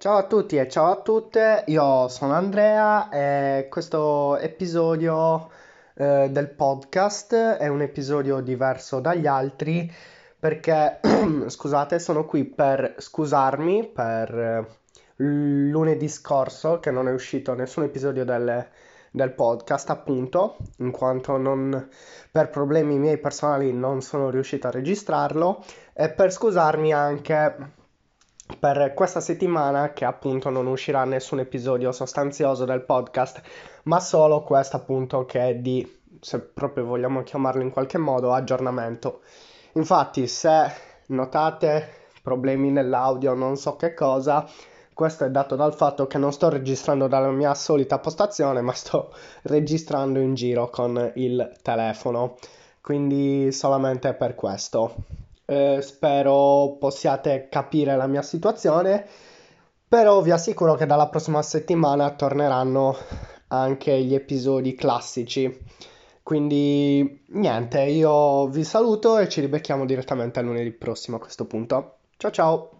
Ciao a tutti e ciao a tutte, io sono Andrea e questo episodio eh, del podcast è un episodio diverso dagli altri perché, scusate, sono qui per scusarmi per eh, lunedì scorso che non è uscito nessun episodio del, del podcast, appunto, in quanto non, per problemi miei personali non sono riuscito a registrarlo e per scusarmi anche per questa settimana che appunto non uscirà nessun episodio sostanzioso del podcast, ma solo questo appunto che è di, se proprio vogliamo chiamarlo in qualche modo, aggiornamento. Infatti se notate problemi nell'audio, non so che cosa, questo è dato dal fatto che non sto registrando dalla mia solita postazione, ma sto registrando in giro con il telefono. Quindi solamente per questo. Eh, spero possiate capire la mia situazione, però vi assicuro che dalla prossima settimana torneranno anche gli episodi classici. Quindi niente, io vi saluto e ci ribecchiamo direttamente a lunedì prossimo a questo punto. Ciao ciao!